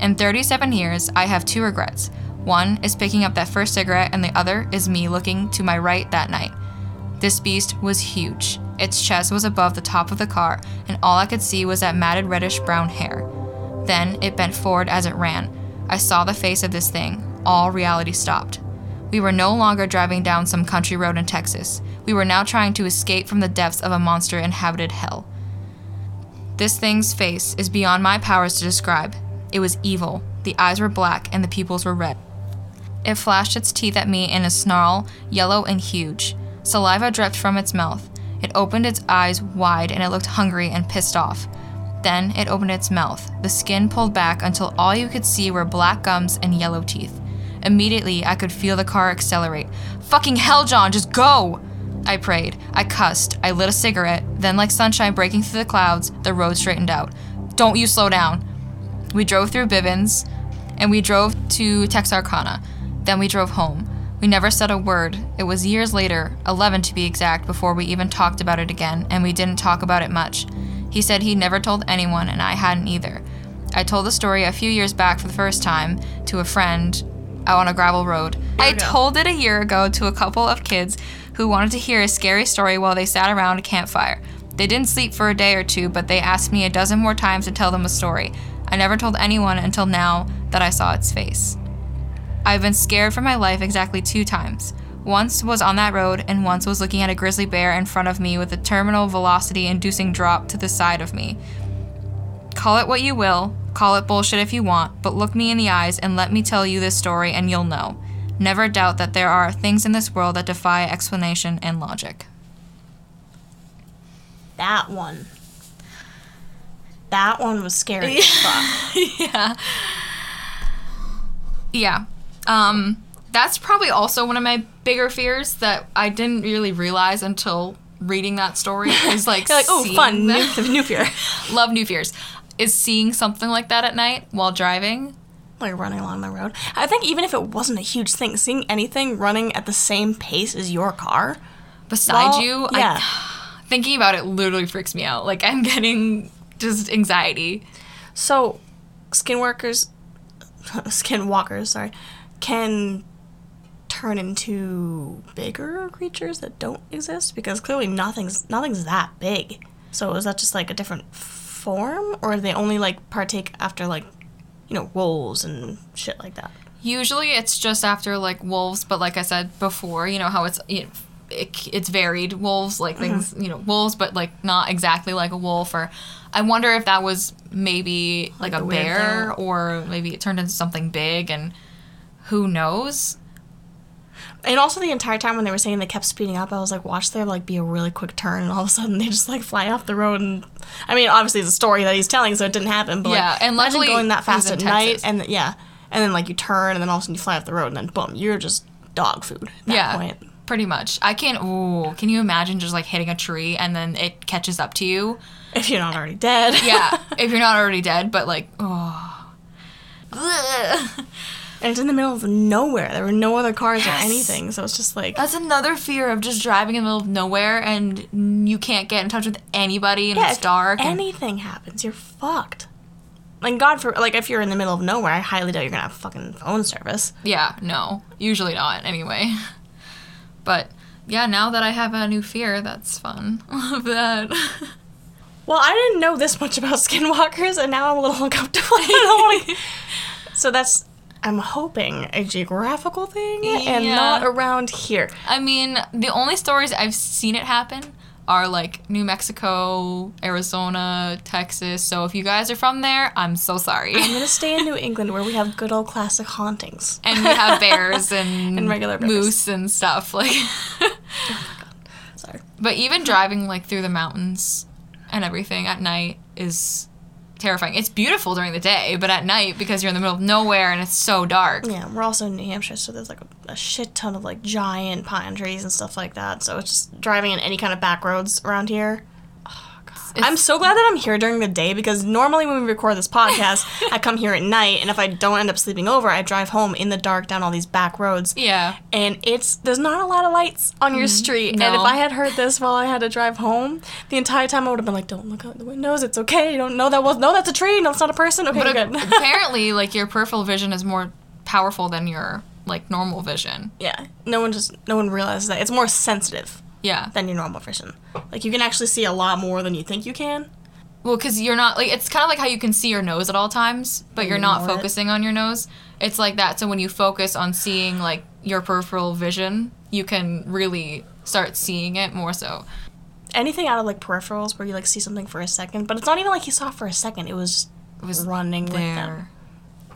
In 37 years, I have two regrets. One is picking up that first cigarette, and the other is me looking to my right that night. This beast was huge. Its chest was above the top of the car, and all I could see was that matted reddish brown hair. Then it bent forward as it ran. I saw the face of this thing. All reality stopped. We were no longer driving down some country road in Texas. We were now trying to escape from the depths of a monster inhabited hell. This thing's face is beyond my powers to describe. It was evil. The eyes were black and the pupils were red. It flashed its teeth at me in a snarl, yellow and huge. Saliva dripped from its mouth. It opened its eyes wide and it looked hungry and pissed off. Then it opened its mouth. The skin pulled back until all you could see were black gums and yellow teeth. Immediately, I could feel the car accelerate. Fucking hell, John, just go! I prayed. I cussed. I lit a cigarette. Then, like sunshine breaking through the clouds, the road straightened out. Don't you slow down. We drove through Bivins, and we drove to Texarkana. Then we drove home. We never said a word. It was years later, 11 to be exact, before we even talked about it again, and we didn't talk about it much. He said he never told anyone, and I hadn't either. I told the story a few years back for the first time to a friend out on a gravel road. I told it a year ago to a couple of kids who wanted to hear a scary story while they sat around a campfire. They didn't sleep for a day or two, but they asked me a dozen more times to tell them a story. I never told anyone until now that I saw its face. I've been scared for my life exactly two times. Once was on that road, and once was looking at a grizzly bear in front of me with a terminal velocity inducing drop to the side of me. Call it what you will, call it bullshit if you want, but look me in the eyes and let me tell you this story and you'll know. Never doubt that there are things in this world that defy explanation and logic. That one. That one was scary. as fuck. yeah. Yeah. Um, that's probably also one of my bigger fears that I didn't really realize until reading that story is like, like, oh, fun, new, new fear. love new fears is seeing something like that at night while driving Like running along the road. I think even if it wasn't a huge thing, seeing anything running at the same pace as your car. beside Well, you yeah. I, thinking about it literally freaks me out like i'm getting just anxiety So, skinworkers, skinwalkers, sorry, can turn into bigger creatures that don't exist because clearly nothing's nothing's that big. So is that just like a different form, or do they only like partake after like, you know, wolves and shit like that? usually it's just after like wolves but like i said before you know how it's you know, it, it's varied wolves like mm-hmm. things you know wolves but like not exactly like a wolf or i wonder if that was maybe like, Like a bear or maybe it turned into something big and who knows And also the entire time when they were saying they kept speeding up, I was like, watch there like be a really quick turn, and all of a sudden they just like fly off the road. And I mean, obviously it's a story that he's telling, so it didn't happen. But Yeah, like, and imagine luckily going that fast at night, and yeah, and then like you turn, and then all of a sudden you fly off the road, and then boom, you're just dog food. At that yeah, point. pretty much. I can't. Ooh, can you imagine just like hitting a tree and then it catches up to you? if you're not already dead. Yeah, if you're not already dead, but like, oh. And it's in the middle of nowhere. There were no other cars Yes. or anything, so it's just like That's another fear of just driving in the middle of nowhere and you can't get in touch with anybody and yeah, it's dark. and- Anything happens, you're fucked. Like God for like if you're in the middle of nowhere, I highly doubt you're gonna have fucking phone service. Yeah, no. Usually not, anyway. But yeah, now that I have a new fear, that's fun. Love that. Well, I didn't know this much about skinwalkers, and now I'm a little uncomfortable. I don't wanna- so that's I'm hoping a geographical thing and Yeah. not around here. I mean, the only stories I've seen it happen are like New Mexico, Arizona, Texas. So if you guys are from there, I'm so sorry. I'm gonna stay in New England where we have good old classic hauntings. and we have bears and, And regular moose and stuff like oh Sorry. But even driving like through the mountains and everything at night is terrifying. It's beautiful during the day, but at night because you're in the middle of nowhere and it's so dark. Yeah, we're also in New Hampshire, so there's like a, a shit ton of like giant pine trees and stuff like that. So it's just driving in any kind of back roads around here. I'm so glad that I'm here during the day because normally when we record this podcast, I come here at night, and if I don't end up sleeping over, I drive home in the dark down all these back roads. Yeah. And it's there's not a lot of lights on your mm-hmm. street. And if. I had heard this while I had to drive home, the entire time I would have been like, "Don't look out the windows. It's okay. You don't know that was no, that's a tree. No, it's not a person. Okay, But good." apparently like your peripheral vision is more powerful than your like normal vision. yeah, no one just no one realizes that it's more sensitive. Yeah. than your normal vision. Like you can actually see a lot more than you think you can. Well, because you're not like it's kind of like how you can see your nose at all times, but you're not Ignore it. focusing on your nose. It's like that. So when you focus on seeing like your peripheral vision, you can really start seeing it more so. Anything out of like peripherals where you like see something for a second, but it's not even like you saw for a second. It was It was running with them. there.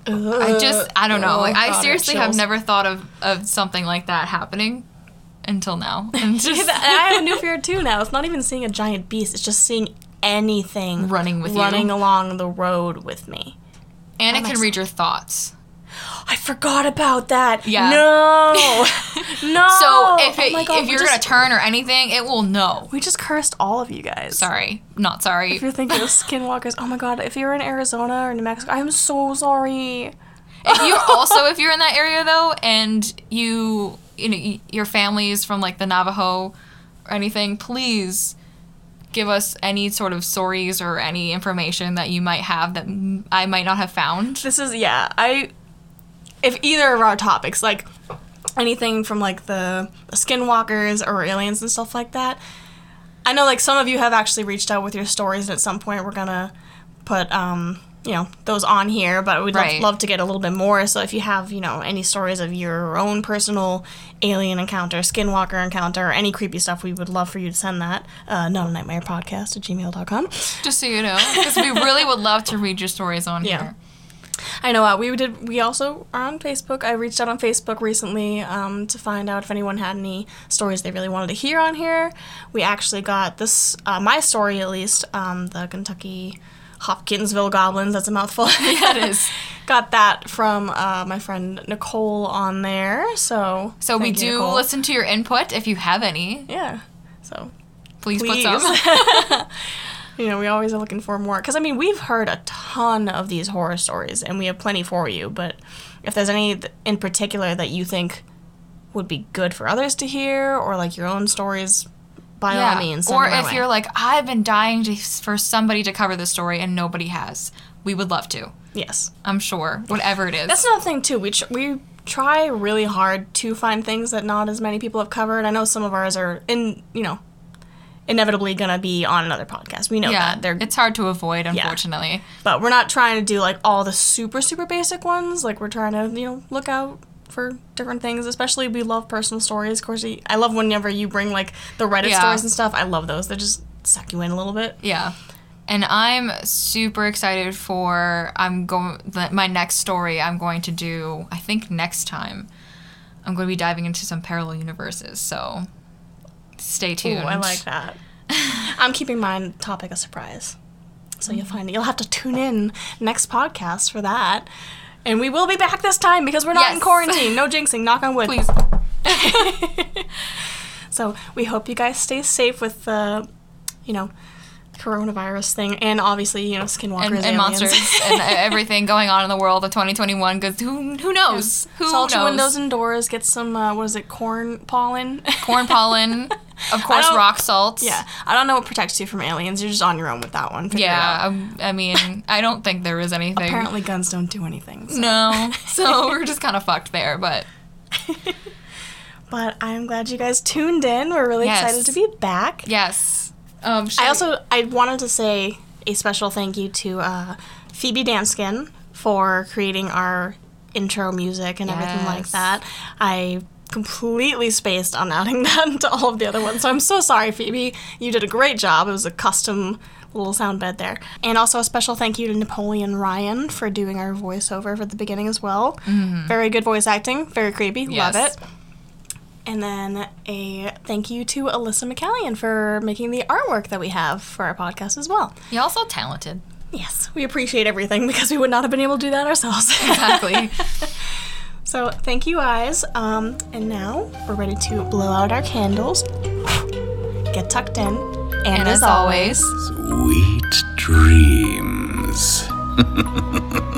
I just I don't know. Oh, Like I God, seriously have never thought of of something like that happening until now. And just I have a new fear too now. It's not even seeing a giant beast. It's just seeing anything Running with you. running along the road with me. and it can read your thoughts. I forgot about that. Yeah. No. no. So if Oh it, my God, if you're just, gonna turn or anything, it will know. we just cursed all of you guys. Sorry, not sorry. If you're thinking of skinwalkers, oh my god, if you're in Arizona or New Mexico, I'm so sorry. if you also if you're in that area though and you you know your family is from like the Navajo or anything, please give us any sort of stories or any information that you might have that I might not have found. This is yeah. I if either of our topics, like anything from like the, skinwalkers or aliens and stuff like that. I know like some of you have actually reached out with your stories and at some point we're gonna put um you know those on here but we'd Right. love, love to get a little bit more so if you have you know any stories of your own personal alien encounter skinwalker encounter or any creepy stuff we would love for you to send that uh, not a nightmare podcast at gmail.com Just so you know, because we really would love to read your stories on Yeah. here. I know. Uh, we did. We also are on Facebook. I reached out on Facebook recently um, to find out if anyone had any stories they really wanted to hear on here. We actually got this, uh, my story at least, um, the Kentucky Hopkinsville Goblins. That's a mouthful. Yeah, it is. got that from uh, my friend Nicole on there. So. So we you, do Nicole. listen to your input if you have any. Yeah. So Please, please. put some. you know, we always are looking for more. Because, I mean, we've heard a ton of these horror stories, and we have plenty for you. But if there's any in particular that you think would be good for others to hear, or like your own stories, by all means. or if way. you're like, I've been dying to, for somebody to cover this story and nobody has, we would love to. Yes. I'm sure, whatever it is. That's another thing, too. We, tr- we try really hard to find things that not as many people have covered. I know some of ours are, in you know, inevitably going to be on another podcast. We know yeah, that. They're it's hard to avoid, unfortunately. Yeah. but we're not trying to do like all the super super basic ones like we're trying to you know look out for different things especially we love personal stories of course i love whenever you bring like the reddit Yeah. stories and stuff i love those they just suck you in a little bit Yeah. And I'm super excited for I'm going my next story I'm going to do I think next time I'm going to be diving into some parallel universes. So stay Ooh, tuned. i like that i'm keeping my topic a surprise so you'll find you'll have to tune in next podcast for that And we will be back this time because we're not in quarantine. No jinxing. Knock on wood. Please. So we hope you guys stay safe with the, you know, coronavirus thing, and obviously, you know, skinwalkers And, and aliens. monsters and everything going on in the world of 2021 because who, who knows? Who Salt knows? windows and doors. Get some. Uh, what is it? Corn pollen. Corn pollen, of course, rock salt. yeah, I don't know what protects you from aliens. You're just on your own with that one. Figure. Yeah, um, I mean, I don't think there is anything. Apparently, guns don't do anything. so- No. So we're just kind of fucked there, but But I'm glad you guys tuned in. We're really Yes. excited to be back. yes. Um, I also I wanted to say a special thank you to uh, Phoebe Danskin for creating our intro music and everything like that. I completely spaced on adding that to all of the other ones, so I'm so sorry, Phoebe. You did a great job. It was a custom little sound bed there. And also a special thank you to Napoleon Ryan for doing our voiceover for the beginning as well. Very good voice acting, very creepy. Love Mm-hmm. It. And then a thank you to Alyssa McCallion for making the artwork that we have for our podcast as well. You're also talented. Yes, we appreciate everything because we would not have been able to do that ourselves. Exactly. so thank you guys. Um, and now we're ready to blow out our candles, get tucked in, and, and as, as always, Sweet dreams.